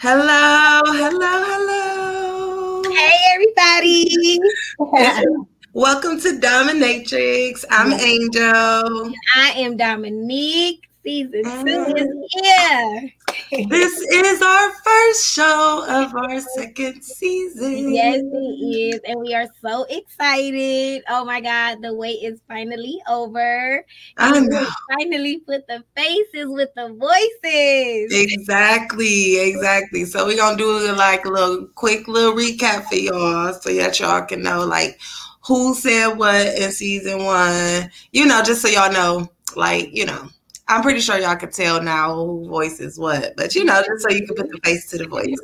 Hello, hello, hello. Hey, everybody. Welcome to Dominatrix. I'm Angel. I am Dominique. Season two mm. is here. This is our first show of our second season. Yes, it is. And we are so excited. Oh my God, the wait is finally over. I know. Finally put the faces with the voices. Exactly, exactly. So we're gonna do like a little quick little recap for y'all so that y'all can know like who said what in season one. You know, just so y'all know, like, you know. I'm pretty sure y'all can tell now who voice is what, but you know, just so you can put the face to the voice.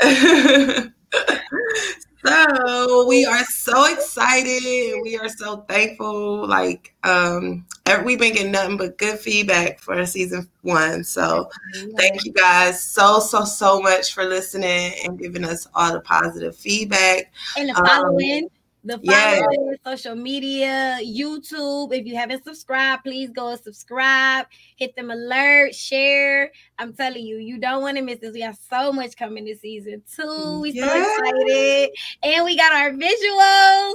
so we are so excited. We are so thankful. Like, um, ev- we've been getting nothing but good feedback for season one. So thank you guys so so so much for listening and giving us all the positive feedback. And the Um, following, the following, social media, YouTube. If you haven't subscribed, please go subscribe. Hit them alert, share. I'm telling you, you don't want to miss this. We have so much coming this season too. We so Yes. excited, and we got our visuals.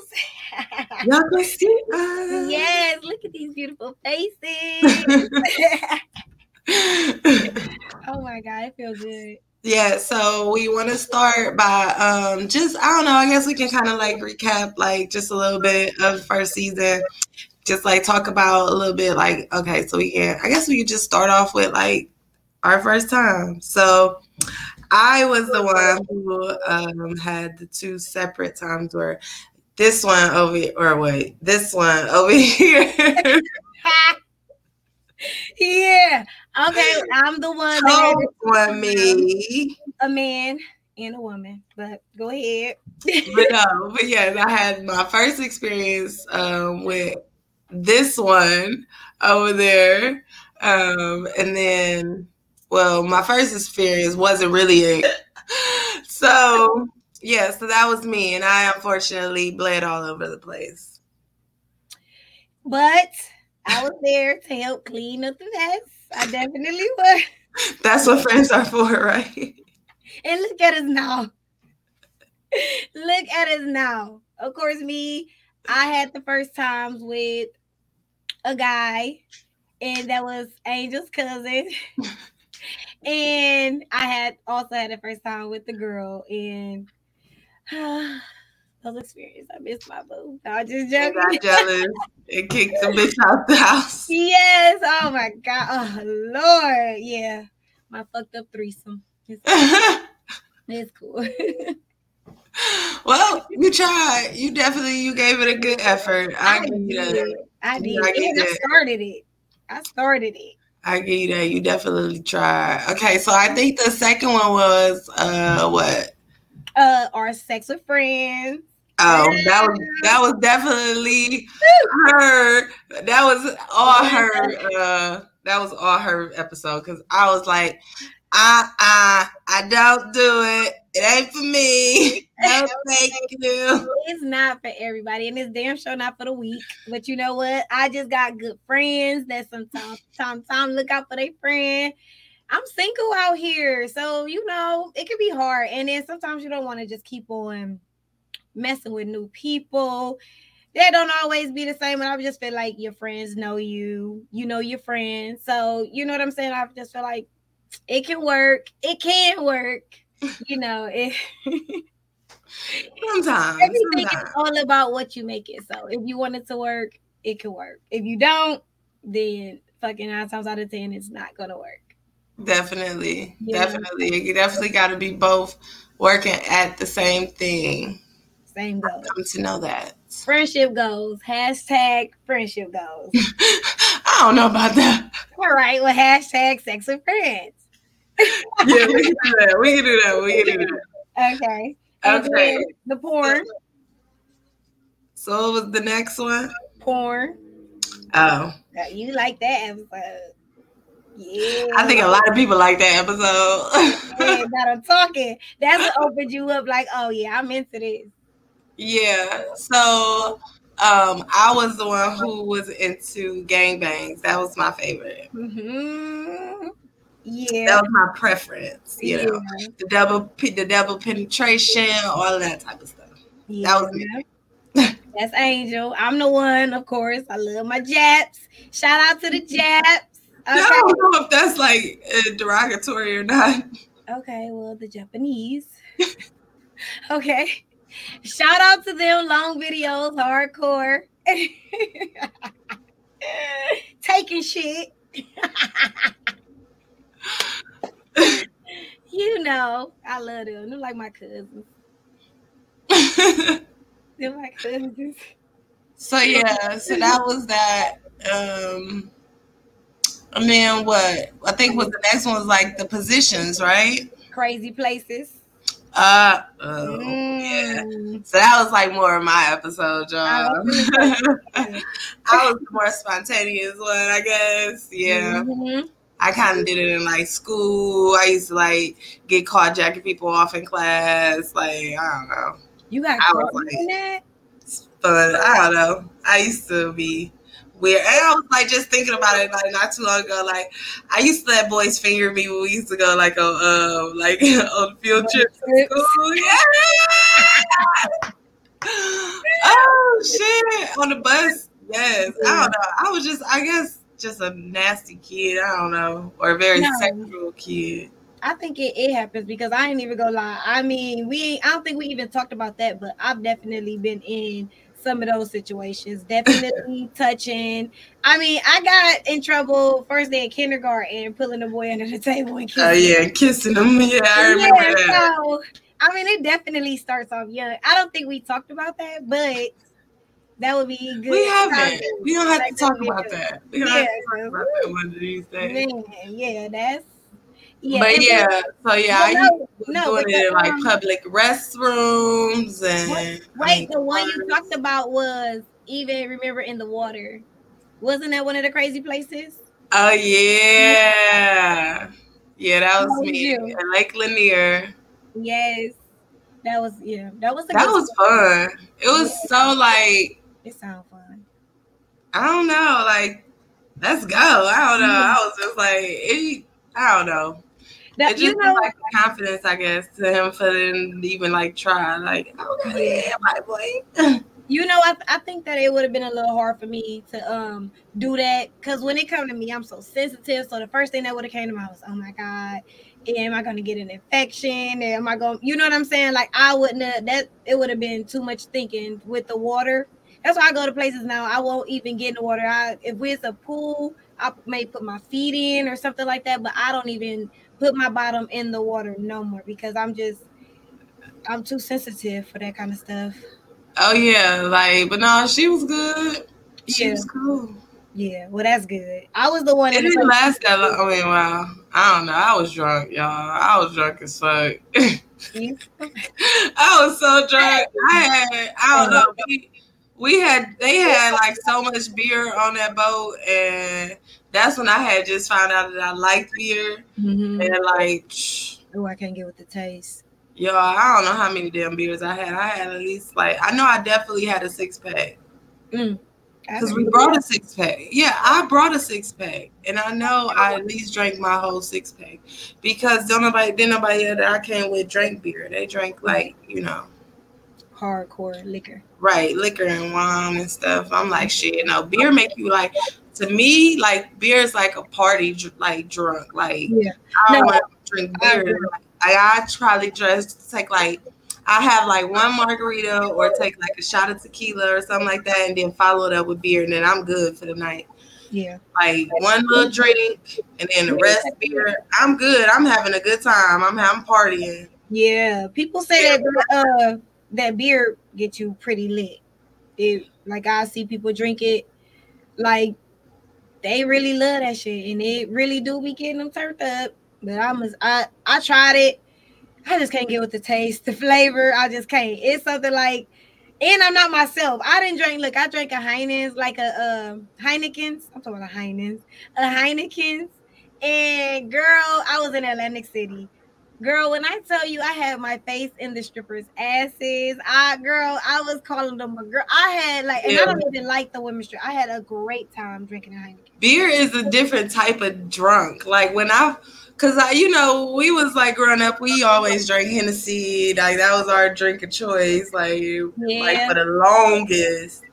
Y'all can see us. yes, look at these beautiful faces. oh my god, it feels good. Yeah, so we want to start by um just I don't know, I guess we can kind of like recap like just a little bit of first season. Just like talk about a little bit like okay, so we can I guess we could just start off with like our first time. So I was the one who um had the two separate times where this one over or wait, this one over here. yeah. Okay, I'm the one Told one me. a man and a woman. But go ahead. but no, but yeah, I had my first experience um, with this one over there, um, and then, well, my first experience wasn't really it. So yeah, so that was me, and I unfortunately bled all over the place. But I was there to help clean up the mess. I definitely was. That's what friends are for, right? And look at us now. look at us now. Of course, me, I had the first times with a guy, and that was Angel's cousin. and I had also had the first time with the girl, and those experiences, I miss my boo. I just And joking. got jealous and kicked the bitch out the house. Yes. Oh my God. Oh Lord. Yeah. My fucked up threesome. It's, it's cool. well, you tried. You definitely you gave it a good effort. I, give you that. I did. I I started it. I started it. I give you that. You definitely tried. Okay, so I think the second one was uh what? Uh, our sex with friends. Oh, that was that was definitely her. That was all her. Uh, that was all her episode because I was like, uh, uh, I don't do it. It ain't for me. No, thank you. It's not for everybody, and it's damn sure not for the weak. But you know what? I just got good friends that sometimes, time, time look out for their friend. I'm single out here, so you know it can be hard. And then sometimes you don't want to just keep on messing with new people. They don't always be the same. And I just feel like your friends know you, you know your friends. So you know what I'm saying. I just feel like it can work. It can work. You know, it. Sometimes, Everything is all about what you make it. So if you want it to work, it can work. If you don't, then fucking nine times out of ten, it's not gonna work. Definitely, Yeah. definitely. You definitely got to be both working at the same thing. Same goes. Come to know that. Friendship goes. Hashtag friendship goes. I don't know about that. all right. Well, hashtag sex with friends. Yeah, we can do that. We can do that. We can do that. Okay. And Okay. the porn. So what was the next one? Porn. Oh, Uh, You like that episode. Yeah. I think a lot of people like that episode. Yeah, that I'm talking. That's what opened you up like, oh yeah, I'm into this. Yeah. So um, I was the one who was into gangbangs. That was my favorite. hmm Yeah, that was my preference. You know, Yeah. the double the double penetration, all that type of stuff. yeah. That was me. That's Angel. I'm the one, of course. I love my Japs. Shout out to the Japs. I don't know if that's like uh, derogatory or not. Okay, well, the Japanese. okay. Shout out to them, long videos, hardcore. Taking shit. you know, I love them. They're like my cousins. They're my cousins. so yeah, so that was that. Um and then what? I think what the next one was like the positions, right? Crazy places. Uh oh, yeah. Mm. So that was like more of my episode, y'all. I was the more spontaneous one, I guess. Yeah. Mhm. I kind of did it in like school. I used to like get caught jacking people off in class. Like, I don't know. You got caught like- that? But. I don't know. I used to be weird. And I was like just thinking about it like not too long ago. Like I used to let boys finger me when we used to go like on um like on field trips. Yeah. oh shit. On the bus. Yes. I don't know. I was just I guess just a nasty kid. I don't know. Or a very No. sexual kid. I think it, it happens because I ain't even gonna lie. I mean, we I don't think we even talked about that, but I've definitely been in some of those situations. Definitely touching. I mean, I got in trouble first day in kindergarten pulling a boy under the table and oh, kissing. Oh yeah, kissing them. Yeah, I remember Yeah, that. so I mean, it definitely starts off young. I don't think we talked about that, but that would be good. We haven't. We don't have Like, to talk that would be about good. that. We don't have to Yeah, talk about that one of these days. Man, yeah, that's yeah. but yeah, so yeah, I no, to no, doing but it in like um, public restrooms and Wait, the one you talked about was even remember in the water. Wasn't that one of the crazy places? Oh yeah, yeah, that was That was me. Lake Lanier. Yes. That was yeah. That was That was story. fun. It was so like It sounds fun. I don't know, like let's go. I don't know. I was just like, it, I don't know. That, it you just know, like confidence, I guess, to him for them to even like try. Like, okay, yeah, my boy. you know, I, I think that it would have been a little hard for me to um do that because when it come to me, I'm so sensitive. So the first thing that would have came to mind was, oh my god, am I gonna get an infection? Am I going? You know what I'm saying? Like I wouldn't have. That it would have been too much thinking with the water. That's why I go to places now. I won't even get in the water. I, if it's a pool, I may put my feet in or something like that. But I don't even put my bottom in the water no more because I'm just I'm too sensitive for that kind of stuff. Oh yeah, like, but no, she was good. She Yeah. was cool. Yeah, well, that's good. I was the one. It in didn't last that long. I mean, wow. I don't know. I was drunk, y'all. I was drunk as fuck. I was so drunk. I had, I don't know. Uh-huh. We, we had, they had like so much beer on that boat, and that's when I had just found out that I liked beer. Mhm. And like, Oh, I can't get with the taste. y'all, I don't know how many damn beers I had. I had at least like, I know I definitely had a six pack. Because we brought a six pack. Yeah, I brought a six pack. And I know I at least drank my whole six pack. Because don't nobody then nobody that I came with drank beer. They drank like, you know, hardcore liquor. right, liquor and wine and stuff. I'm like, shit, no, beer make you like to me, like beer is like a party like drunk. Like Yeah. I don't No, want to drink beer. I, I probably just take like I have like one margarita or take like a shot of tequila or something like that, and then follow it up with beer, and then I'm good for the night. Yeah. Like one little drink, and then the rest beer. I'm good. I'm having a good time. I'm I'm partying. Yeah. People say that uh that beer get you pretty lit. It like I see people drink it like they really love that shit and it really do be getting them turned up. But I'm I I tried it. I just can't get with the taste, the flavor. I just can't. It's something like and I'm not myself. I didn't drink. Look, I drank a Heinen's, like a uh, Heineken's. I'm talking about a Heinen's, a Heineken's. And girl, I was in Atlantic City. Girl, when I tell you I had my face in the strippers' asses, I girl, I was calling them a girl. I had like, and Yeah. I don't even like the women's strip. I had a great time drinking Heineken. Beer is a different type of drunk. Like when I Cause I, you know, we was like growing up, we always drank Hennessy. Like that was our drink of choice. Like, yeah. like for the longest.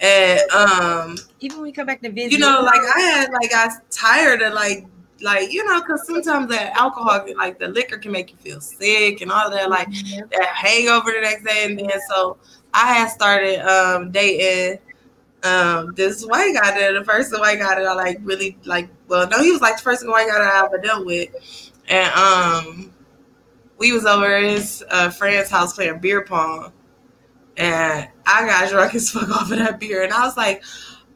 And um, even when we come back to visit, you know, like I had like I was tired of like like you know, because sometimes that alcohol, like the liquor, can make you feel sick and all that, like mm-hmm. that hangover the next day. And then so I had started um dating um this white guy that the first white guy that I like really like well no he was like the first white guy that I ever dealt with and um we was over at his uh, friend's house playing beer pong and I got drunk as fuck off of that beer and I was like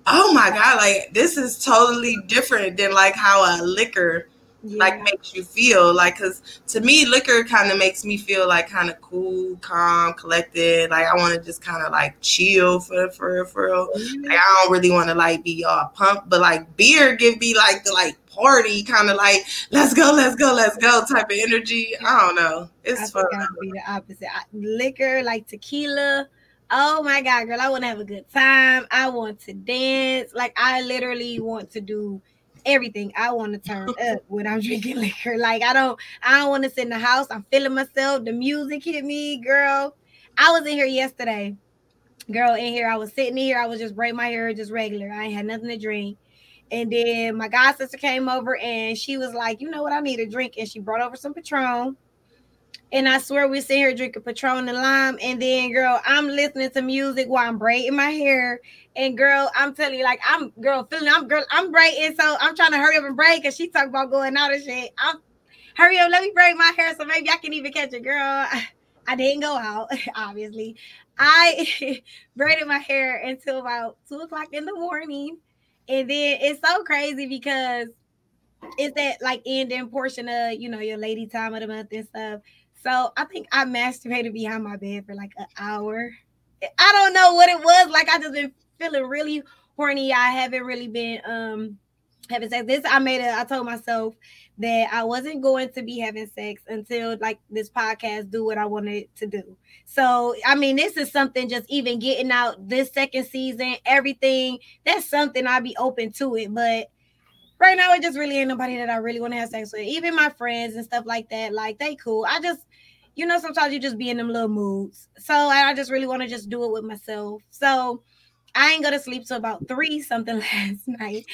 oh my god like this is totally different than like how a liquor yeah. like makes you feel like because to me liquor kind of makes me feel like kind of cool calm collected like i want to just kind of like chill for for for mm-hmm. like i don't really want to like be all pumped but like beer give me like the like party kind of like let's go let's go let's go type of energy. I don't know. It's I fun be the opposite. I, liquor like tequila Oh my god, girl, I want to have a good time. I want to dance. Like I literally want to do everything. I want to turn up when I'm drinking liquor. Like I don't, I don't want to sit in the house. I'm feeling myself. The music hit me, girl. I was in here yesterday, girl. In here, I was sitting here. I was just braiding my hair, just regular. I ain't had nothing to drink. And then my god sister came over and she was like, you know what, I need a drink. And she brought over some Patron. And I swear we sit here drinking Patron and lime. And then, girl, I'm listening to music while I'm braiding my hair. And girl, I'm telling you, like, I'm girl feeling, I'm girl, I'm braiding. So I'm trying to hurry up and braid because she talked about going out and shit. I'm hurry up, let me braid my hair so maybe I can even catch it, girl. I, I didn't go out, obviously. I braided my hair until about two o'clock in the morning. And then it's so crazy because it's that like ending portion of you know your lady time of the month and stuff. So I think I masturbated behind my bed for like an hour. I don't know what it was. Like I just been feeling really horny. I haven't really been um having sex. This I made it. I told myself that I wasn't going to be having sex until like this podcast do what I wanted to do. So I mean, this is something just even getting out this second season, everything. That's something I'd be open to it, but right now it just really ain't nobody that I really want to have sex with. Even my friends and stuff like that, like they cool. I just you know, sometimes you just be in them little moods. So I just really want to just do it with myself. So I ain't go to sleep till about three something last night.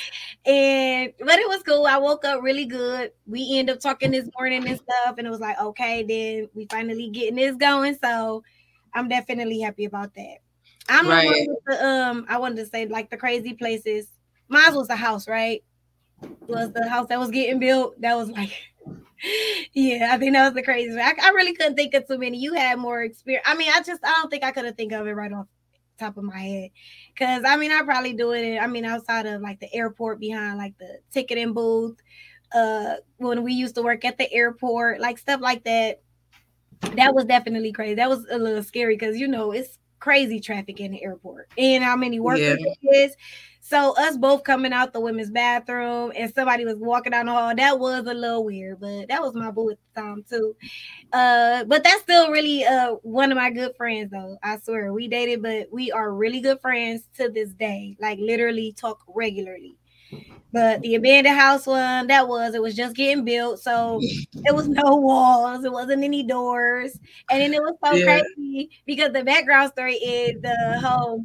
And but it was cool. I woke up really good. We end up talking this morning and stuff. And it was like, okay, then we finally getting this going. So I'm definitely happy about that. I'm right. the, um I wanted to say like the crazy places. Mine was the house, right? Was the house that was getting built. That was like yeah, I think that was the craziest. I, I, really couldn't think of too many. You had more experience. I mean, I just I don't think I could have think of it right off top of my head. Cause I mean, I probably do it. I mean, outside of like the airport, behind like the ticketing booth, uh, when we used to work at the airport, like stuff like that. That was definitely crazy. That was a little scary because you know it's crazy traffic in the airport and how many workers yeah. it is. So us both coming out the women's bathroom and somebody was walking down the hall. That was a little weird, but that was my boo at the time too. Uh, but that's still really uh one of my good friends though. I swear we dated, but we are really good friends to this day. Like literally talk regularly. But the abandoned house one, that was it was just getting built, so it was no walls, it wasn't any doors, and then it was so yeah. crazy because the background story is the whole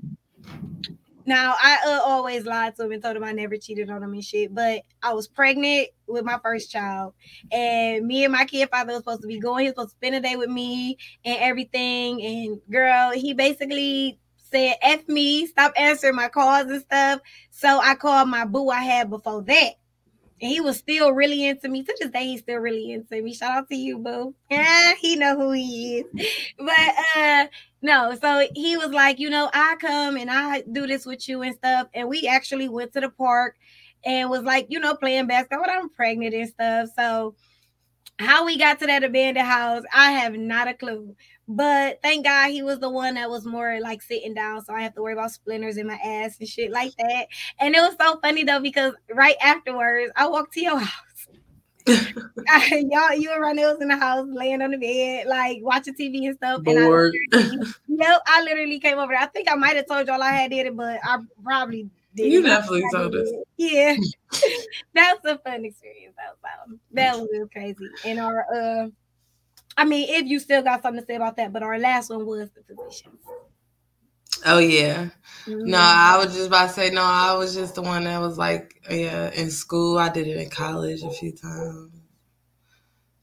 now I uh, always lied to him and told him I never cheated on him and shit. But I was pregnant with my first child, and me and my kid father was supposed to be going. He was supposed to spend a day with me and everything. And girl, he basically said "f me," stop answering my calls and stuff. So I called my boo I had before that. And he was still really into me. To this day, he's still really into me. Shout out to you, boo. Yeah, he know who he is. But uh no, so he was like, you know, I come and I do this with you and stuff. And we actually went to the park and was like, you know, playing basketball. I'm pregnant and stuff. So how we got to that abandoned house, I have not a clue. But thank God he was the one that was more like sitting down, so I have to worry about splinters in my ass and shit like that. And it was so funny though because right afterwards, I walked to your house. I, y'all, you and Ronnie was in the house, laying on the bed, like watching TV and stuff. Bored. And I, yep, I literally came over. I think I might have told y'all I had did it, but I probably did. You definitely told us. Yeah, that was a fun experience. That was that was crazy. And our uh, I mean, if you still got something to say about that, but our last one was the physicians. Oh yeah. Mm-hmm. No, I was just about to say no. I was just the one that was like, yeah, in school. I did it in college a few times.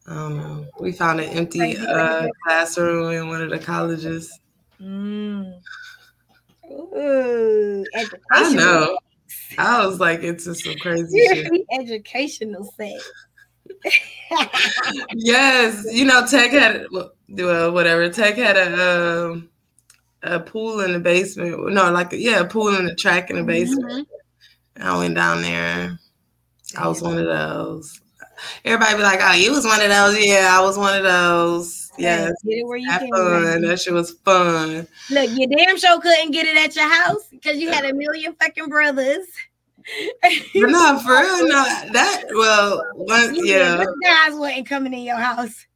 I don't know. We found an empty uh, classroom in one of the colleges. Mm. Ooh, I know. I was like into some crazy shit. Educational set. Yes, you know, Tech had well, whatever. Tech had a um, a pool in the basement. No, like yeah, a pool in the track in the basement. Mm-hmm. I went down there. I was one of those. Everybody be like, "Oh, you was one of those." Yeah, I was one of those. Yes, get it where you can. Fun. That shit was fun. Look, you damn sure couldn't get it at your house because you had a million fucking brothers. no, for real, no. That well, once yeah, guys wasn't coming in your house.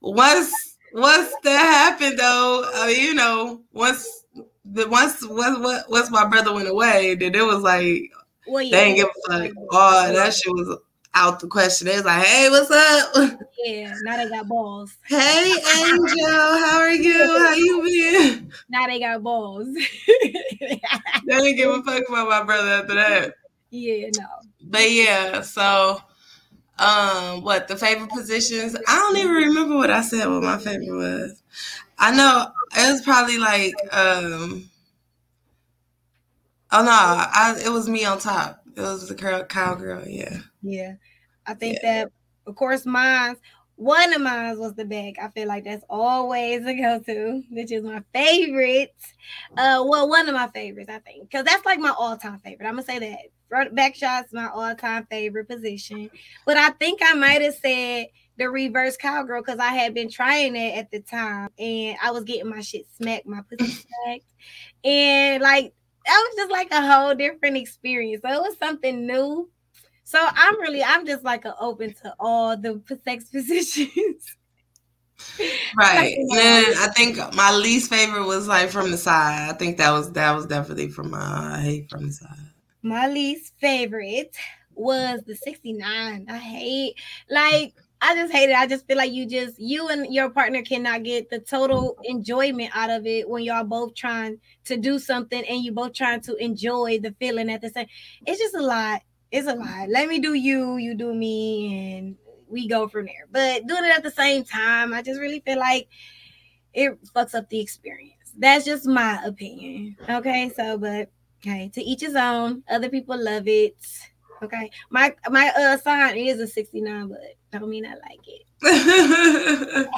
Once once that happened, though, uh, you know, once the once once once my brother went away, then it was like well, yeah, they didn't give a fuck. Oh, that shit was out the question. They was like, "Hey, what's up?" Yeah, now they got balls. Hey, Angel, how are you? How you been? Now they got balls. they didn't give a fuck about my brother after that. Yeah, no. But yeah, so um what the favorite positions? I don't even remember what I said what my favorite was. I know it was probably like um Oh no, I it was me on top. It was the girl cowgirl, yeah. Yeah. I think yeah. that of course mine one of mine was the back. I feel like that's always a go-to, which is my favorite. Uh, well, one of my favorites, I think, because that's like my all-time favorite. I'm gonna say that front back shots my all-time favorite position. But I think I might have said the reverse cowgirl because I had been trying it at the time, and I was getting my shit smacked, my pussy smacked, and like that was just like a whole different experience. So it was something new so I'm really, I'm just like a open to all the sex positions. right. and I think my least favorite was like from the side. I think that was that was definitely from my I hate from the side. My least favorite was the 69. I hate like I just hate it. I just feel like you just you and your partner cannot get the total enjoyment out of it when y'all both trying to do something and you both trying to enjoy the feeling at the same. It's just a lot it's a lie. Let me do you, you do me, and we go from there. But doing it at the same time, I just really feel like it fucks up the experience. That's just my opinion. Okay, so but okay, to each his own. Other people love it. Okay, my my uh sign is a 69, but don't mean I like it.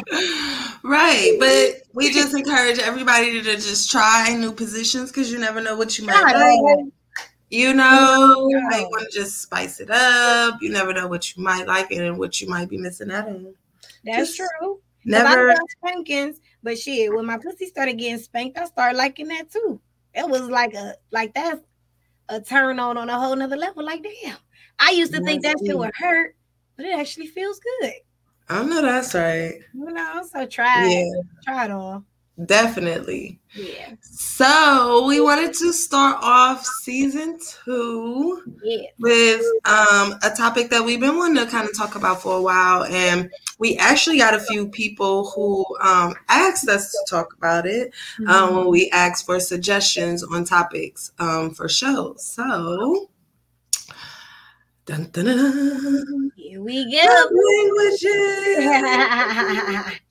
right, but we just encourage everybody to just try new positions because you never know what you might like. You know, you want to just spice it up. You never know what you might like and what you might be missing out on. That's just true. Never spankings, but shit, when my pussy started getting spanked, I started liking that too. It was like a like that's a turn on on a whole nother level. Like damn, I used to think that shit would hurt, but it actually feels good. I know that's right. You know, so try yeah. Try it all. Definitely. Yeah. So we wanted to start off season two yeah. with um, a topic that we've been wanting to kind of talk about for a while. And we actually got a few people who um, asked us to talk about it um, mm-hmm. um, when we asked for suggestions on topics um, for shows. So Dun, dun, dun. Here we go.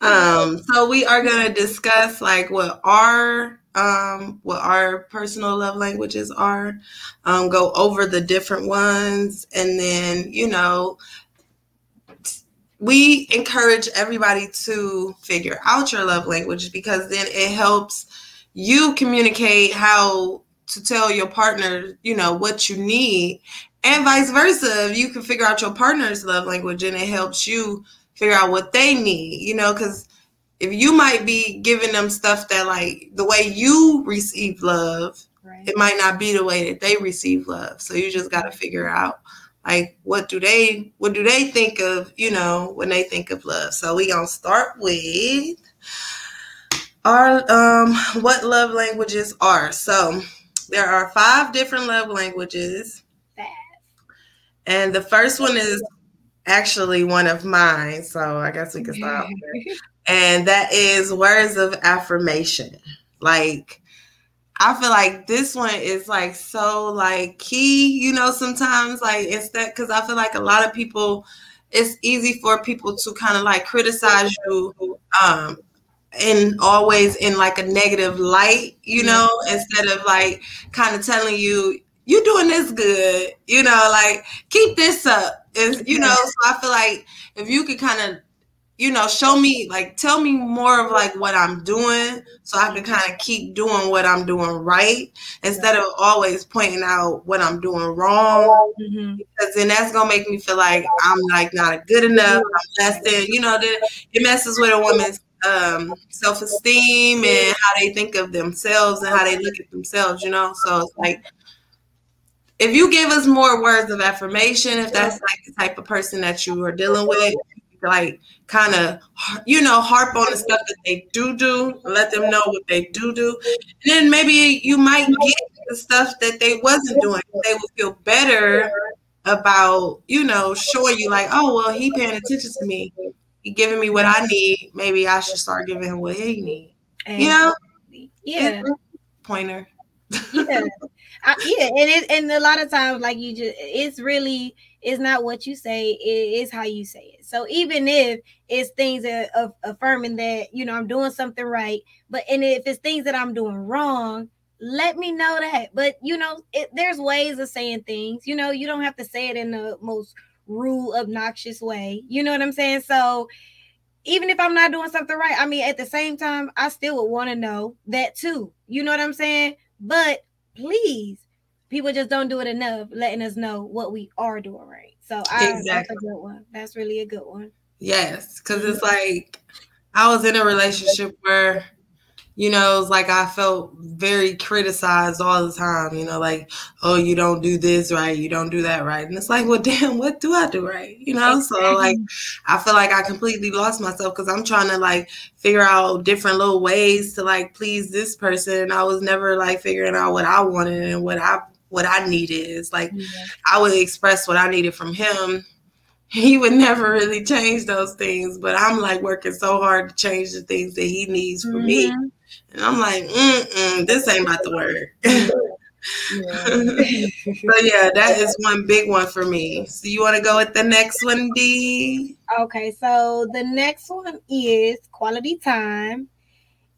Um, so we are gonna discuss like what our um what our personal love languages are, um, go over the different ones, and then you know we encourage everybody to figure out your love language because then it helps you communicate how to tell your partner, you know, what you need, and vice versa. If you can figure out your partner's love language, and it helps you figure out what they need, you know, because if you might be giving them stuff that like the way you receive love, right. it might not be the way that they receive love. So you just got to figure out like what do they what do they think of, you know, when they think of love. So we to start with our um what love languages are. So there are five different love languages. And the first one is actually one of mine. So I guess we can start. and that is words of affirmation. Like, I feel like this one is like so like key, you know, sometimes like instead because I feel like a lot of people it's easy for people to kind of like criticize you um and always in like a negative light, you know, instead of like kind of telling you you're doing this good, you know, like keep this up. Is you know, so I feel like if you could kind of you know, show me, like, tell me more of like what I'm doing so I can kind of keep doing what I'm doing right instead of always pointing out what I'm doing wrong. Mm-hmm. Because then that's gonna make me feel like I'm like not good enough, I'm less than, you know, that it messes with a woman's um, self esteem and how they think of themselves and how they look at themselves, you know. So it's like if you give us more words of affirmation, if that's like the type of person that you are dealing with, like kind of you know harp on the stuff that they do do let them know what they do do. And then maybe you might get the stuff that they wasn't doing. They will feel better about you know showing you like oh well he paying attention to me. He giving me what i need. Maybe i should start giving him what he need. You know? Yeah. Pointer yeah. I, yeah and it and a lot of times like you just it's really it's not what you say it is how you say it. So even if it's things that of affirming that you know i'm doing something right but and if it's things that i'm doing wrong let me know that. But you know it, there's ways of saying things you know you don't have to say it in the most rude obnoxious way you know what i'm saying? So even if i'm not doing something right i mean at the same time i still would want to know that too you know what i'm saying but please people just don't do it enough, letting us know what we are doing right. So I, exactly. that's a good one. That's really a good one. Yes, because it's like I was in a relationship where, you know, it's like I felt very criticized all the time. You know, like, oh, you don't do this right, you don't do that right, and it's like, well, damn, what do I do right? You know, exactly. so like, I feel like I completely lost myself because I'm trying to like figure out different little ways to like please this person. I was never like figuring out what I wanted and what I what I needed. It's like yeah. I would express what I needed from him. He would never really change those things, but I'm like working so hard to change the things that he needs for mm-hmm. me. And I'm like, mm this ain't about to work. Yeah. so yeah, that is one big one for me. So you want to go with the next one, D? Okay, so the next one is quality time,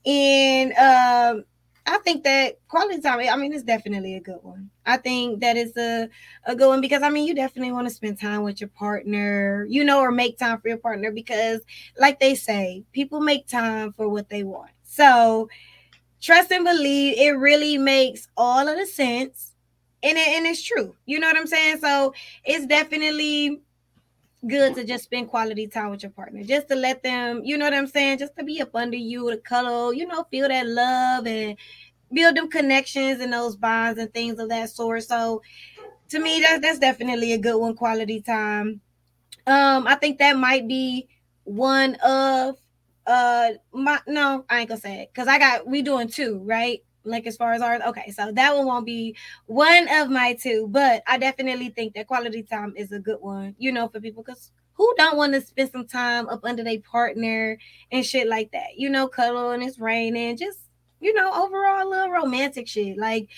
and um, I think that quality time, I mean, it's definitely a good one. I think that is a, a good one because I mean, you definitely want to spend time with your partner, you know, or make time for your partner because, like they say, people make time for what they want. So, trust and believe it really makes all of the sense. And, it, and it's true. You know what I'm saying? So, it's definitely good to just spend quality time with your partner, just to let them, you know what I'm saying, just to be up under you, to cuddle, you know, feel that love and build them connections and those bonds and things of that sort. So to me, that's that's definitely a good one, quality time. Um, I think that might be one of uh my no, I ain't gonna say it. Because I got we doing two, right? like as far as ours? Okay so that one won't be one of my two but i definitely think that quality time is a good one you know for people. Because who don't want to spend some time up under their partner and shit like that you know cuddle and it's raining just you know overall a little romantic shit. Like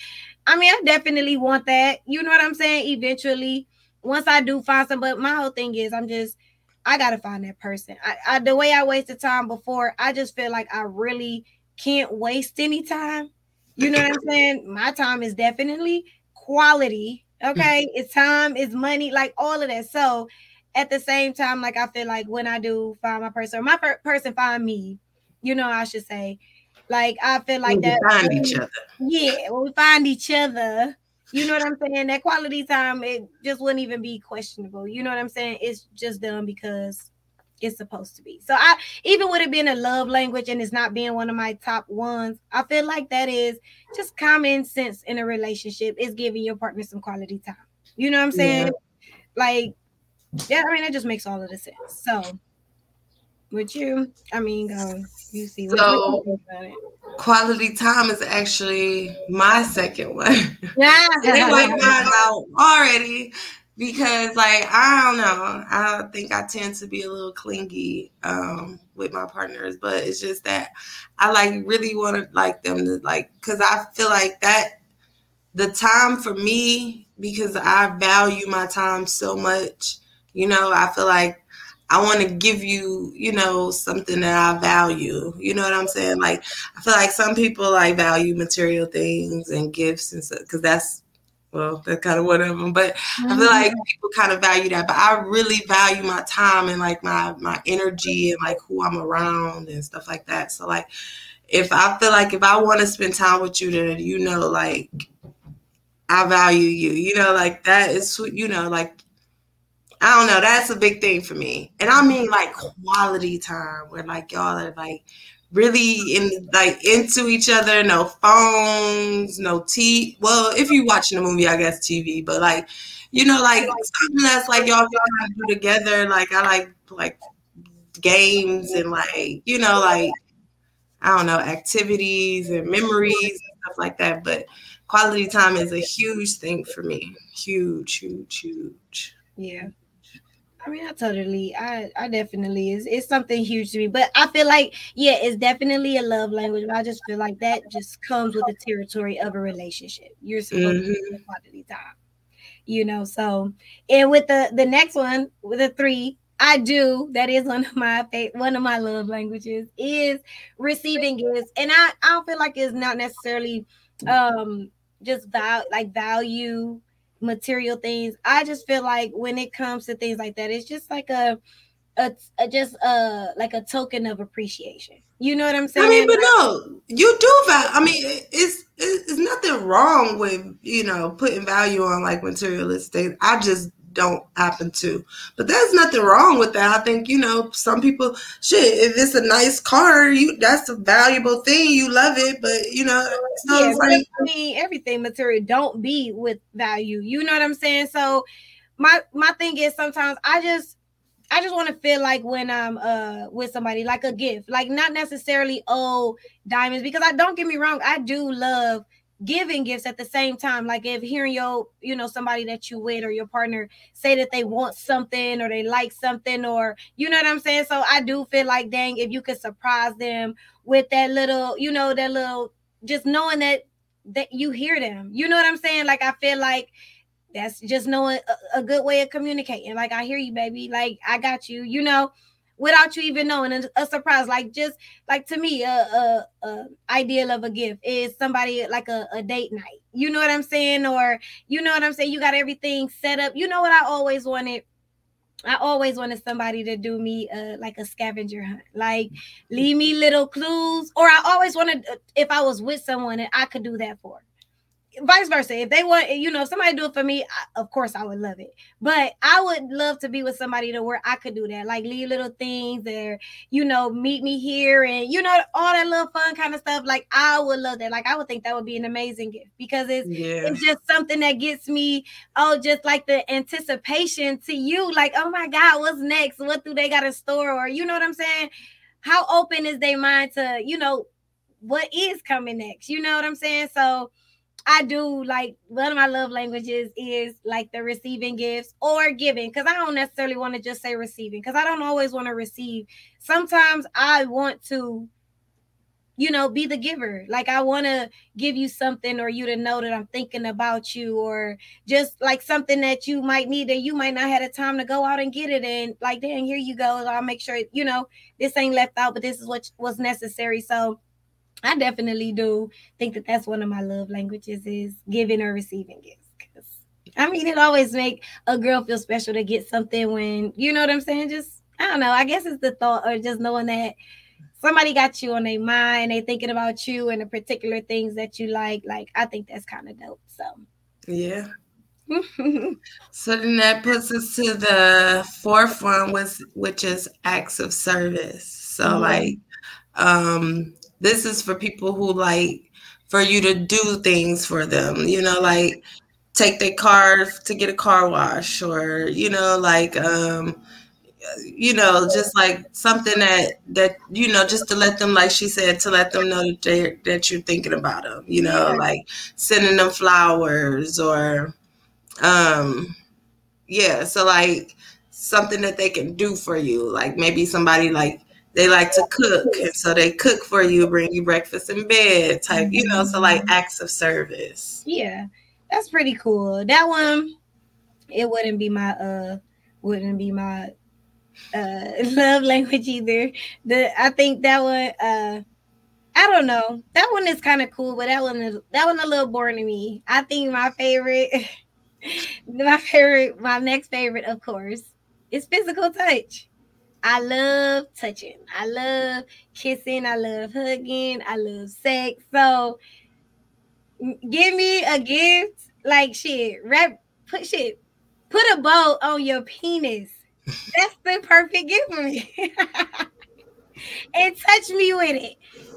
i mean i definitely want that you know what i'm saying eventually. Once i do find some but my whole thing is i'm just i gotta find that person I, I the way i wasted time before i just feel like i really can't waste any time you know what I'm saying? My time is definitely quality. Okay. Mm-hmm. it's time, it's money, like all of that. So at the same time, like I feel like when I do find my person, or my per- person find me, you know, I should say, like I feel like that. Find each other. Yeah, when we find each other, you know what I'm saying? That quality time, it just wouldn't even be questionable. You know what I'm saying? It's just done because it's supposed to be. So I even with it being a love language and it's not being one of my top ones, I feel like that is just common sense in a relationship is giving your partner some quality time. You know what I'm saying? Yeah. Like, yeah, I mean, it just makes all of the sense. So With you, I mean, um, you see. So, quality time is actually my second one. Yeah, it mine out already because, like, I don't know. I think I tend to be a little clingy um, with my partners, but it's just that I like really want to like them to like because I feel like that the time for me because I value my time so much. You know, I feel like I want to give you, you know, something that I value. You know what I'm saying? Like, I feel like some people like value material things and gifts and stuff because that's, well, that's kind of one of them. But mm-hmm. I feel like mm-hmm. people kind of value that. But I really value my time and like my my energy and like who I'm around and stuff like that. So like, if I feel like if I want to spend time with you, then you know, like I value you. You know, like that is, you know, like I don't know. That's a big thing for me. And I mean like quality time where like y'all are like really in like into each other, no phones, no T well, if you're watching a movie, I guess TV, but like, you know, like something that's like y'all can do together. Like I like like games and like, you know, like I don't know, activities and memories and stuff like that. But quality time is a huge thing for me. Huge, huge, huge. Yeah. I mean, I totally, I, I definitely is. It's something huge to me, but I feel like, yeah, it's definitely a love language. But I just feel like that just comes with the territory of a relationship. You're supposed mm-hmm. to quality time, you know. So, and with the the next one, with the three, I do. That is one of my one of my love languages is receiving gifts, and I I don't feel like it's not necessarily um just val- like value material things. I just feel like when it comes to things like that, it's just like a, a, a just a like a token of appreciation. You know what I'm saying? I mean, but no, you do value. I mean, it's it's nothing wrong with you know putting value on like materialistic things. I just don't happen to. But there's nothing wrong with that. I think, you know, some people shit, if it's a nice car, you that's a valuable thing. You love it, but you know, so yeah, like, I mean everything material don't be with value. You know what I'm saying? So my my thing is sometimes I just I just want to feel like when I'm uh with somebody like a gift, like not necessarily oh diamonds because I don't get me wrong, I do love giving gifts at the same time. Like if hearing your, you know, somebody that you with or your partner say that they want something or they like something or you know what I'm saying. So I do feel like dang, if you could surprise them with that little, you know, that little just knowing that that you hear them. You know what I'm saying? Like I feel like that's just knowing a, a good way of communicating. Like I hear you, baby. Like I got you. You know without you even knowing a, a surprise like just like to me a, a, a, ideal of a gift is somebody like a, a date night. You know what i'm saying? Or you know what i'm saying? You got everything set up. You know what i always wanted? I always wanted somebody to do me uh, like a scavenger hunt, like leave me little clues. Or I always wanted, uh, if I was with someone, and I could do that for vice versa. If they want, you know, if somebody do it for me, I, of course I would love it. But I would love to be with somebody to where I could do that, like leave little things there, you know, meet me here and you know all that little fun kind of stuff. Like I would love that. Like I would think that would be an amazing gift because it's yeah. it's just something that gets me oh just like the anticipation to you, like oh my god, what's next? What do they got in store? Or you know what I'm saying? How open is their mind to you know what is coming next? You know what I'm saying? So I do like one of my love languages is like the receiving gifts or giving because I don't necessarily want to just say receiving because I don't always want to receive. Sometimes I want to, you know, be the giver. Like I want to give you something or you to know that I'm thinking about you or just like something that you might need that you might not have the time to go out and get it. And like, then here you go. I'll make sure, you know, this ain't left out, but this is what was necessary. So, I definitely do think that that's one of my love languages is giving or receiving gifts. Cause I mean, it always make a girl feel special to get something when you know what I'm saying. Just I don't know. I guess it's the thought or just knowing that somebody got you on their mind, they thinking about you and the particular things that you like. Like I think that's kind of dope. So yeah. so then that puts us to the fourth one, was which is acts of service. So mm-hmm. like um this is for people who like for you to do things for them, you know, like take their car to get a car wash or, you know, like um you know, just like something that that you know, just to let them, like she said, to let them know that they that you're thinking about them. You know, like sending them flowers or, um, yeah. So like something that they can do for you, like maybe somebody like they like to cook, and so they cook for you, bring you breakfast in bed, type. You know, so like mm-hmm. acts of service. Yeah, that's pretty cool. That one, it wouldn't be my uh, wouldn't be my uh love language either. The I think that one uh I don't know. That one is kind of cool, but that one is that one a little boring to me. I think my favorite my favorite my next favorite of course is physical touch. I love touching. I love kissing. I love hugging. I love sex. So give me a gift like shit. Wrap put shit. Put a bow on your penis that's the perfect gift for me. and touch me with it.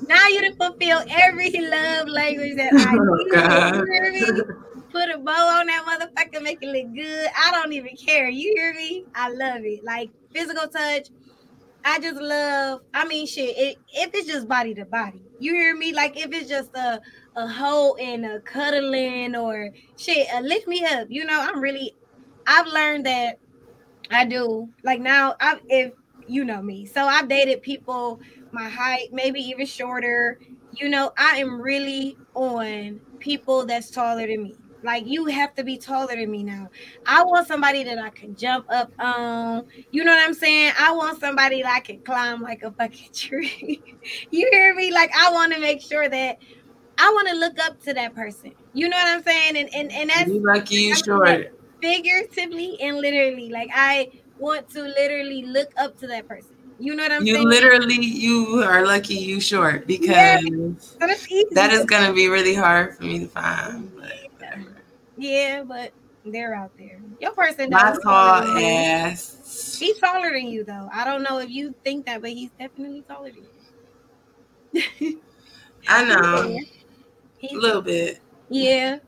Now you to fulfill every love language that I need. Oh, Put a bow on that motherfucker, make it look good. I don't even care. You hear me? I love it. Like physical touch. I just love. I mean, shit. It, if it's just body to body, you hear me? Like if it's just a a hoe and a cuddling or shit, a lift me up. You know, I'm really. I've learned that I do. Like now, I if you know me, so I've dated people my height, maybe even shorter. You know, I am really on people that's taller than me. Like you have to be taller than me now. I want somebody that I can jump up on. You know what I'm saying? I want somebody that I can climb like a fucking tree. you hear me? Like I want to make sure that I want to look up to that person. You know what I'm saying? And and and that's you lucky you short figuratively and literally. Like I want to literally look up to that person. You know what I'm you saying? You literally you are lucky you short because yeah, that is gonna be really hard for me to find. But yeah, but they're out there. Your person my tall ass. He's taller than you though. I don't know if you think that, but he's definitely taller than you. I know. A little bit. Yeah.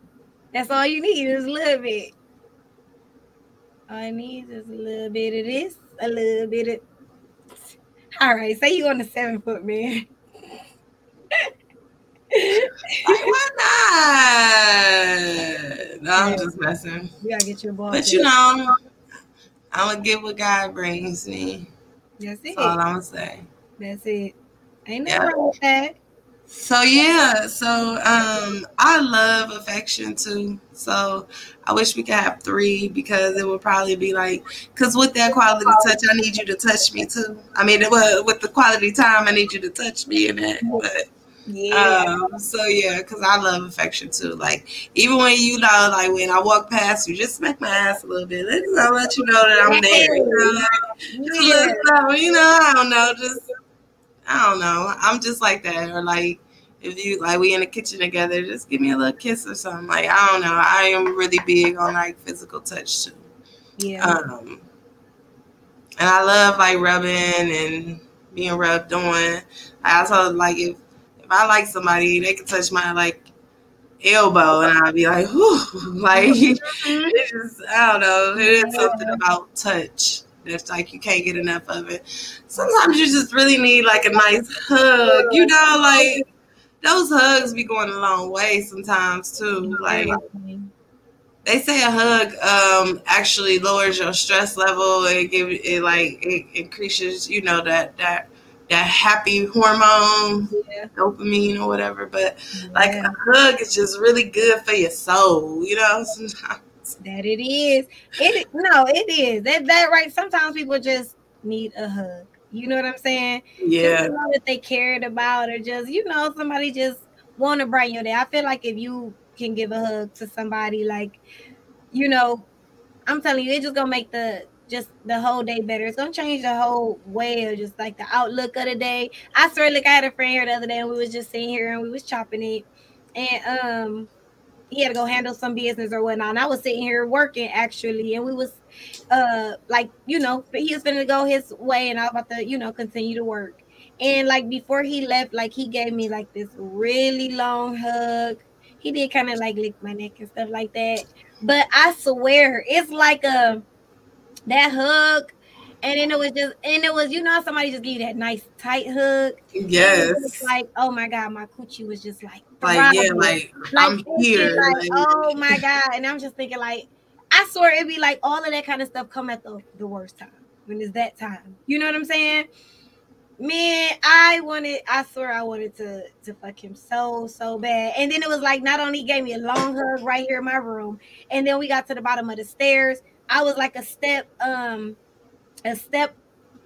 That's all you need is a little bit. All I need is a little bit of this, a little bit of. All right, say you on the seven foot man. Why not? No, I'm just messing. You gotta get your boy. But you know, I'm gonna get what God brings me. That's it. That's all I'm gonna say. That's it. Ain't nothing yeah. wrong with that. So yeah, so um I love affection too. So I wish we could have three because it would probably be like because with that quality touch, I need you to touch me too. I mean, with the quality time, I need you to touch me in that. But yeah. Um, so yeah, because I love affection too. Like even when you know, like when I walk past you, just smack my ass a little bit. Let, me let you know that I'm there. You know, like, yeah. you know, I don't know, just I don't know. I'm just like that. Or like if you like we in the kitchen together, just give me a little kiss or something. Like I don't know. I am really big on like physical touch too. Yeah. Um and I love like rubbing and being rubbed on. I also like if if I like somebody, they can touch my like elbow and I'll be like, whew, like it's just I don't know. It is something about touch that's like you can't get enough of it. Sometimes you just really need like a nice hug, you know, like those hugs be going a long way sometimes too. Like they say a hug um actually lowers your stress level. It give it like it increases, you know, that that that happy hormone, yeah. dopamine or whatever. But yeah. like a hug is just really good for your soul, you know, sometimes. That it is. It no, it is. That that right. Sometimes people just need a hug. You know what I'm saying? Yeah. Know that they cared about, or just you know somebody just want to brighten your day. I feel like if you can give a hug to somebody, like you know, I'm telling you, it just gonna make the just the whole day better. It's gonna change the whole way of just like the outlook of the day. I swear, like I had a friend here the other day, and we was just sitting here and we was chopping it, and um he had to go handle some business or whatnot. And I was sitting here working actually, and we was uh like you know he was gonna go his way, and I was about to you know continue to work. And like before he left, like he gave me like this really long hug. He did kind of like lick my neck and stuff like that. But I swear, it's like a that hug And then it was just, and it was, you know, somebody just give you that nice tight hug. Yes. Like, oh my God, my coochie was just like, like, yeah, like, like I'm here. Like, like, oh my God. And I'm just thinking, like, I swear it'd be like all of that kind of stuff come at the, the worst time when it's that time. You know what I'm saying? Man, I wanted, I swear I wanted to to fuck him so, so bad. And then it was like not only gave me a long hug right here in my room, and then we got to the bottom of the stairs. I was like a step, um, a step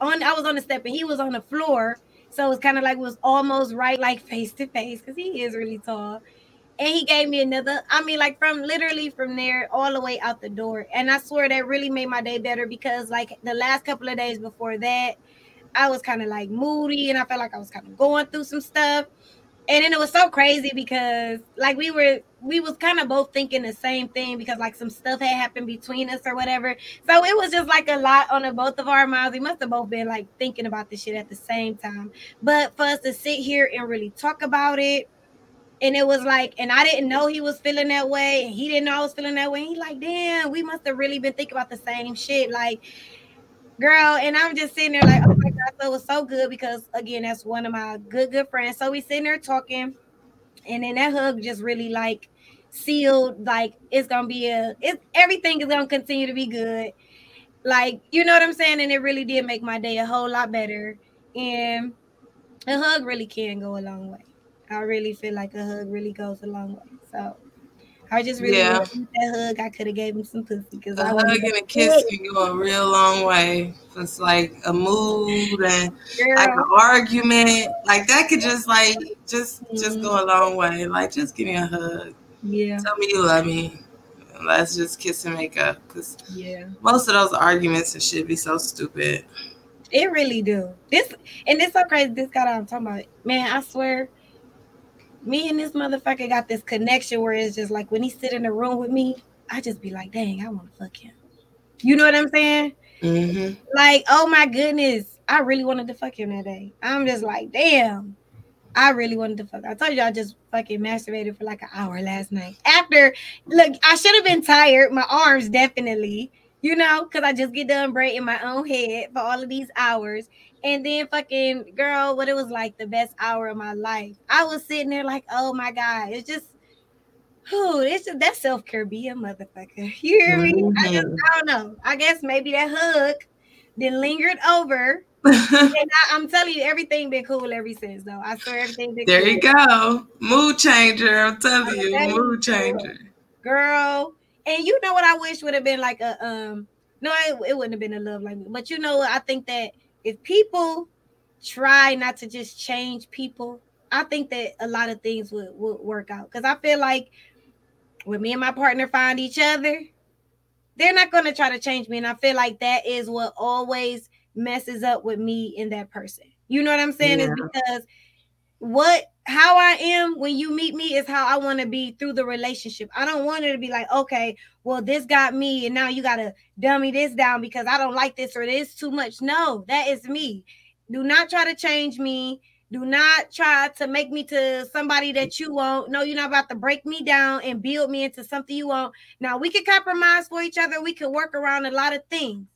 on I was on the step and he was on the floor. So it was kind of like it was almost right, like face to face, because he is really tall. And he gave me another i mean like from literally from there all the way out the door. And i swear that really made my day better because like the last couple of days before that i was kind of like moody and i felt like i was kind of going through some stuff and then it was so crazy because like we were we was kind of both thinking the same thing because like some stuff had happened between us or whatever so it was just like a lot on the both of our minds we must have both been like thinking about this shit at the same time but for us to sit here and really talk about it and it was like, and I didn't know he was feeling that way, and he didn't know I was feeling that way. He like, damn, we must have really been thinking about the same shit. Like, girl, and I'm just sitting there like, oh my god, it was so good because again, that's one of my good, good friends. So we sitting there talking, and then that hug just really like sealed, like it's gonna be a it's everything is gonna continue to be good. Like, you know what I'm saying? And it really did make my day a whole lot better. And a hug really can go a long way. I really feel like a hug really goes a long way. So I just really yeah. that hug. I could have gave him some pussy because a hug and a kiss can go a real long way. It's like a mood and Girl. like an argument, like that could just like just mm-hmm. just go a long way. Like just give me a hug. Yeah. Tell me you love me. Let's just kiss and make up. Cause yeah, most of those arguments and shit be so stupid. It really do. This and it's so crazy. This guy I'm talking about, man. I swear me and this motherfucker got this connection where it's just like when he sit in the room with me, I just be like, dang, I want to fuck him. You know what I'm saying? Mm-hmm. Like, oh my goodness, I really wanted to fuck him that day. I'm just like, damn, I really wanted to fuck. I told you I just fucking masturbated for like an hour last night. After, look, I should have been tired. My arms definitely, you know, because I just get done braiding my own head for all of these hours. And then fucking girl, what it was like the best hour of my life. I was sitting there like, oh my God, it's just who it's just that self-care be a motherfucker. You hear me? Mm-hmm. I just I don't know. I guess maybe that hug then lingered over. and I, am telling you, everything been cool ever since though. I swear everything been There cool. you go. Mood changer. I'm telling you, mood changer. Girl. And you know what I wish would have been like a um no, it, it wouldn't have been a love language. But you know, what? I think that if people try not to just change people, I think that a lot of things would, would work out. Because I feel like when me and my partner find each other, they're not going to try to change me. And I feel like that is what always messes up with me and that person. You know what I'm saying? Yeah. Is because what how I am when you meet me is how I want to be through the relationship. I don't want it to be like, okay, well, this got me, and now you gotta dummy this down because I don't like this or this too much. No, that is me. Do not try to change me. Do not try to make me to somebody that you want. No, you're not about to break me down and build me into something you want. Now we can compromise for each other. We can work around a lot of things,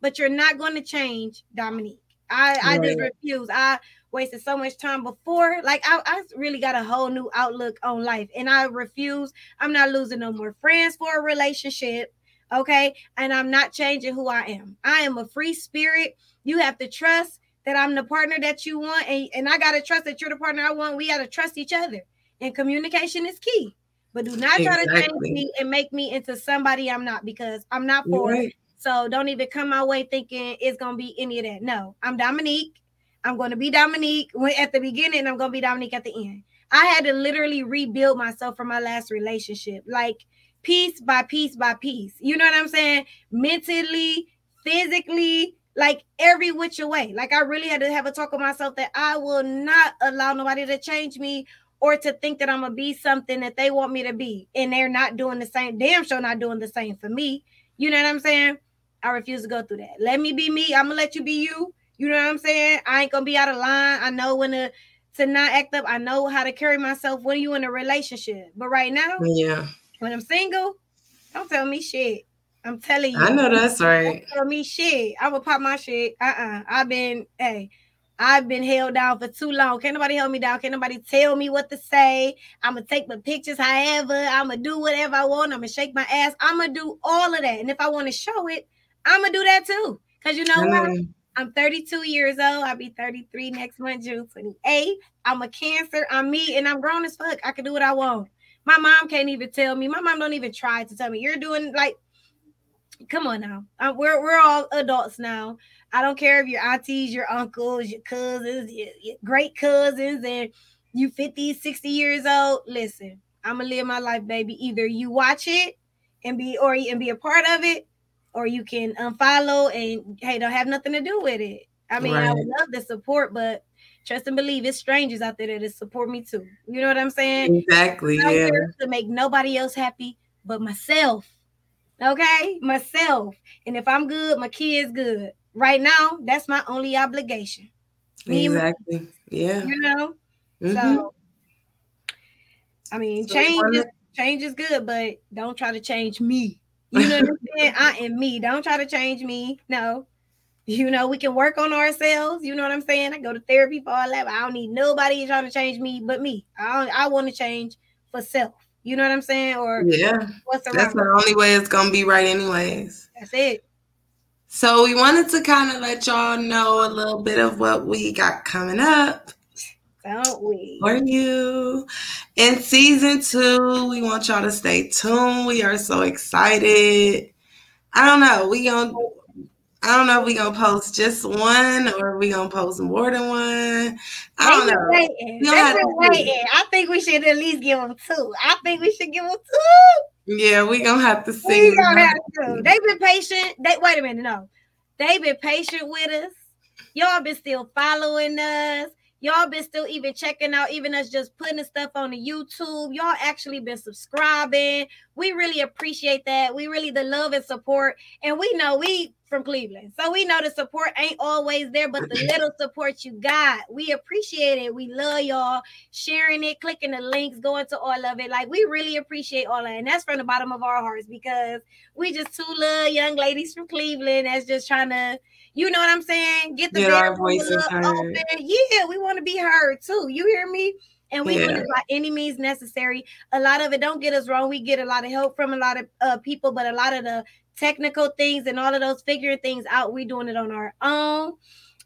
but you're not going to change Dominique. I, right. I just refuse. I wasted so much time before. Like I, I really got a whole new outlook on life, and I refuse. I'm not losing no more friends for a relationship. Okay, and I'm not changing who I am. I am a free spirit. You have to trust that I'm the partner that you want, and, and I gotta trust that you're the partner I want. We gotta trust each other, and communication is key. But do not try exactly. to change me and make me into somebody I'm not because I'm not for right. So don't even come my way thinking it's gonna be any of that. No, I'm Dominique. I'm to be Dominique at the beginning. I'm to be Dominique at the end. I had to literally rebuild myself from my last relationship, like piece by piece by piece. You know what I'm saying? Mentally, physically, like every which way. Like I really had to have a talk with myself that I will not allow nobody to change me or to think that I'm gonna be something that they want me to be, and they're not doing the same. Damn sure not doing the same for me. You know what I'm saying? I refuse to go through that. Let me be me. I'm gonna let you be you. You know what I'm saying? I ain't gonna be out of line. I know when to to not act up. I know how to carry myself when you in a relationship. But right now, yeah, when I'm single, don't tell me shit. I'm telling you. I know that's right. For me, shit. I will pop my shit. Uh-uh. I've been, hey, I've been held down for too long. Can't nobody hold me down. Can't nobody tell me what to say. I'm gonna take my pictures however. I'm gonna do whatever I want. I'm gonna shake my ass. I'm gonna do all of that. And if I want to show it, I'm gonna do that too. Cause you know what? I'm 32 years old. I'll be 33 next month, June 28th. I'm a cancer. I'm me, and I'm grown as fuck. I can do what I want. My mom can't even tell me. My mom don't even try to tell me. You're doing like, come on now. Uh, we're we're all adults now. I don't care if your aunties, your uncles, your cousins, your, your great cousins, and you 50, 60 years old. Listen, I'm gonna live my life, baby. Either you watch it and be or and be a part of it, or you can unfollow and hey, don't have nothing to do with it. I mean, right. I would love the support, but trust and believe it's strangers out there that support me too. You know what I'm saying? Exactly. yeah. To make nobody else happy but myself. Okay, myself. And if I'm good, my kids good. Right now, that's my only obligation. Me exactly. Yeah. You know. Mm-hmm. So, I mean, so change is change is good, but don't try to change me. You know what I'm saying? I am me. Don't try to change me. No. You know, we can work on ourselves. You know what I'm saying? I go to therapy for all that. I don't need nobody trying to change me but me. I I want to change for self. You know what I'm saying? Or yeah, what's that's the only way it's gonna be right, anyways. That's it. So we wanted to kind of let y'all know a little bit of what we got coming up. Don't we? For you. In season two, we want y'all to stay tuned. We are so excited. I don't know. We gonna I don't know if we gonna post just one or we gonna post more than one. I don't know. Waiting. waiting. I think we should at least give them two. I think we should give them two. Yeah, we gonna have to see. We gonna have to. They've been patient. They wait a minute, no. They've been patient with us. Y'all been still following us. Y'all been still even checking out, even us just putting stuff on the YouTube. Y'all actually been subscribing. We really appreciate that. We really the love and support. And we know we from Cleveland. So we know the support ain't always there, but the little support you got, we appreciate it. We love y'all sharing it, clicking the links, going to all of it. Like we really appreciate all that. And that's from the bottom of our hearts because we just two little young ladies from Cleveland that's just trying to you know what I'm saying? Get the Get our voices heard. Open. Yeah, we want to be heard too. You hear me? And we yeah. want it by any means necessary. A lot of it, don't get us wrong. We get a lot of help from a lot of uh, people, but a lot of the technical things and all of those figuring things out, we doing it on our own.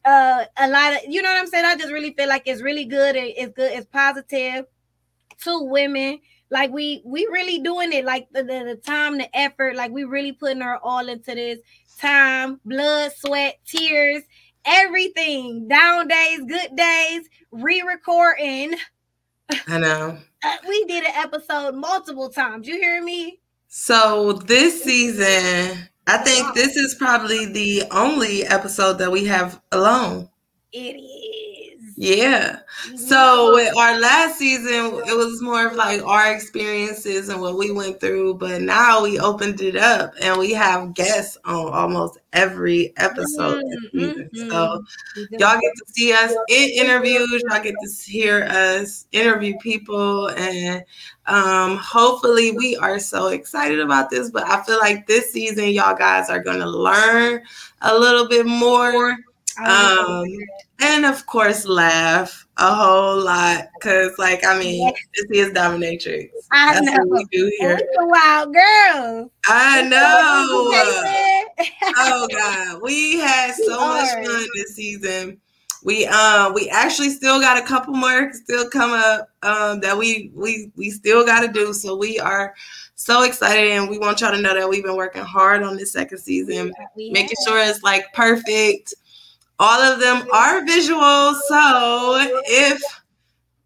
Uh, a lot of, you know what I'm saying? I just really feel like it's really good. It's good. It's positive. Two women like we we really doing it like the, the, the time the effort like we really putting our all into this time, blood, sweat, tears, everything. Down days, good days, re-recording. I know. Uh, we did an episode multiple times. You hear me? So this season, I think this is probably the only episode that we have alone. It is. Yeah. So with our last season, it was more of like our experiences and what we went through. But now we opened it up and we have guests on almost every episode mm-hmm. So y'all get to see us in interviews. Y'all get to hear us interview people, and um, hopefully we are so excited about this. But I feel like this season, y'all guys are going to learn a little bit more um, and of course, laugh a whole lot because, like, I mean, this is dominatrix. I That's know. What we do here. wild girl. I know. oh God, we had so much fun this season. We um we actually still got a couple more still come up um that we we we still got to do. So we are so excited and we want y'all to know that we've been working hard on this second season, yeah, making sure it's like perfect all of them are visual. So if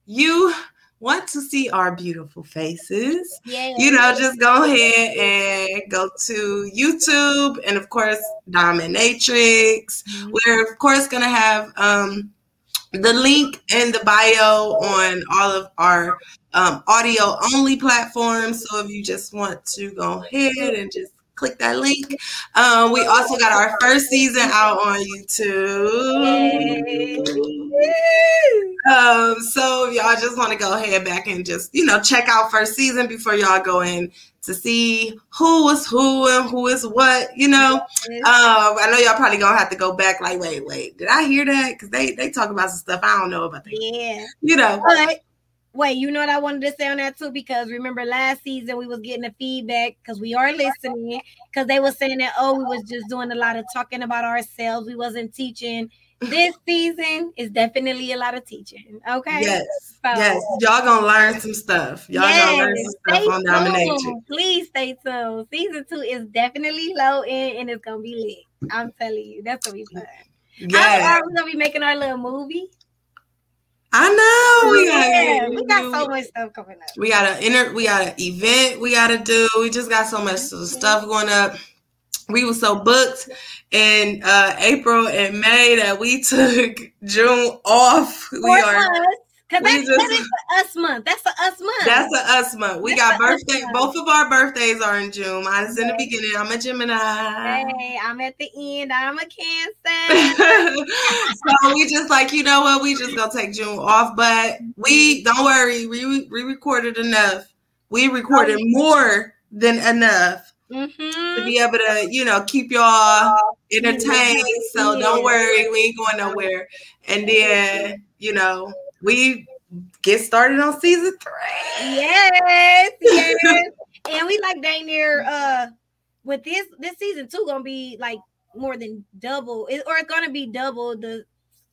you want to see our beautiful faces, yeah. you know, just go ahead and go to YouTube and of course Dominatrix. Mm-hmm. We're of course gonna have um the link in the bio on all of our um, audio only platforms. So if you just want to go ahead and just click that link. Um, we also got our first season out on YouTube. Um, so if y'all y'all just want to go ahead back and just, you know, check out first season before y'all go in to see who is who and who is what, you know. Um, I know y'all probably gonna have to go back like, wait, wait, did I hear that? Because they they talk about some stuff I don't know about that. Yeah. You know. But wait, you know what I wanted to say on that too? Because remember last season we was getting the feedback because we are listening because they were saying that oh we was just doing a lot of talking about ourselves, we wasn't teaching. This season is definitely a lot of teaching. Okay. Yes. So, yes. Y'all gonna learn some stuff. Y'all yes, gonna learn some stuff on domination. Please stay tuned. Season two is definitely low end and it's gonna be lit. I'm telling you, that's gonna be fun. Yeah. We're gonna be making our little movie. I know we got yeah, we got so much stuff coming up. We got an inter we got an event we gotta do. We just got so much stuff going up. We were so booked in uh, April and May that we took June off. we are Cause that's, just, that is us month. That's a us month. That's a us month. We that's got birthday. Both of our birthdays are in June. Mine's in the beginning. I'm a Gemini. Hey, I'm at the end. I'm a Cancer. so we just like you know what? We just gonna take June off. But we don't worry. We we recorded enough. We recorded more than enough. Mm-hmm. to be able to, you know, keep y'all entertained. So don't worry, we ain't going nowhere. And then, you know, we get started on season three. Yes, yes. and we like dang near uh with this this season two gonna be like more than double it, or it's gonna be double the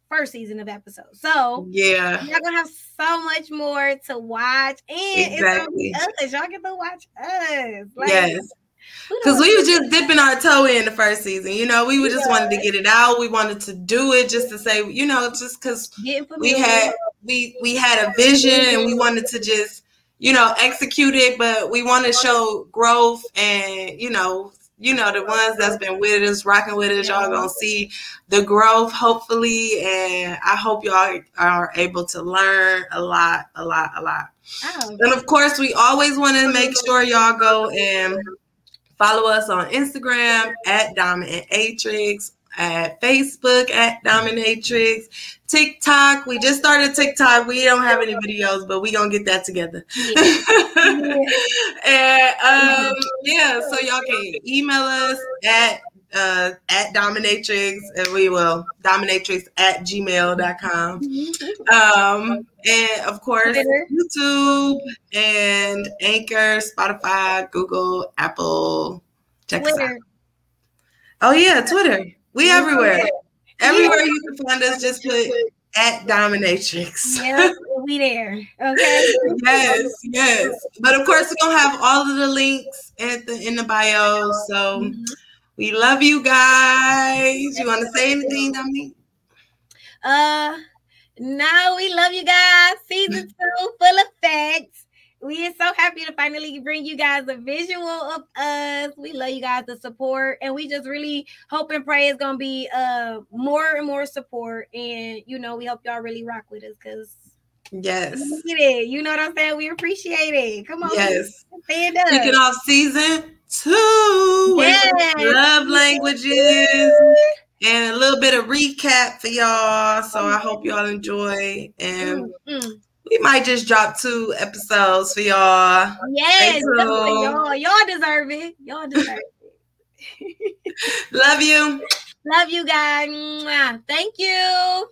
first season of episodes. So yeah, y'all gonna have so much more to watch, and exactly. it's gonna be us. Y'all get to watch us. Like, yes. Because we were just dipping our toe in the first season. You know, we were just yeah. wanted to get it out. We wanted to do it just to say, you know, just because we had we we had a vision and we wanted to just, you know, execute it, but we want to show growth and, you know, you know, the ones that's been with us, rocking with us, y'all gonna see the growth, hopefully. And I hope y'all are able to learn a lot, a lot, a lot. Oh, and of course, we always want to make sure y'all go and Follow us on Instagram at Dominatrix, at Facebook at Dominatrix, TikTok. We just started TikTok. We don't have any videos, but we gonna get that together. Yeah. and um, yeah, so y'all can email us at uh, at dominatrix and we will dominatrix at gmail.com um and of course youtube and anchor spotify google apple check Twitter. us out. Oh yeah twitter. We everywhere. Everywhere you can find us just put at dominatrix. Yep we there okay? Yes yes. But of course we're gonna have all of the links at the in the bio so mm-hmm we love you guys. You want to say anything, Dominique? Uh, no, we love you guys. Season two, full of facts. We are so happy to finally bring you guys a visual of us. We love you guys the support, and we just really hope and pray it's gonna be uh more and more support. And you know, we hope y'all really rock with us because yes, it. You know what I'm saying? We appreciate it. Come on, yes. Stand up. Kicking off season two yes. love languages and a little bit of recap for y'all. So I hope y'all enjoy and mm-hmm. we might just drop two episodes for y'all. Yes, y'all. Y'all deserve it. Y'all deserve it. Love you. Love you guys. Thank you.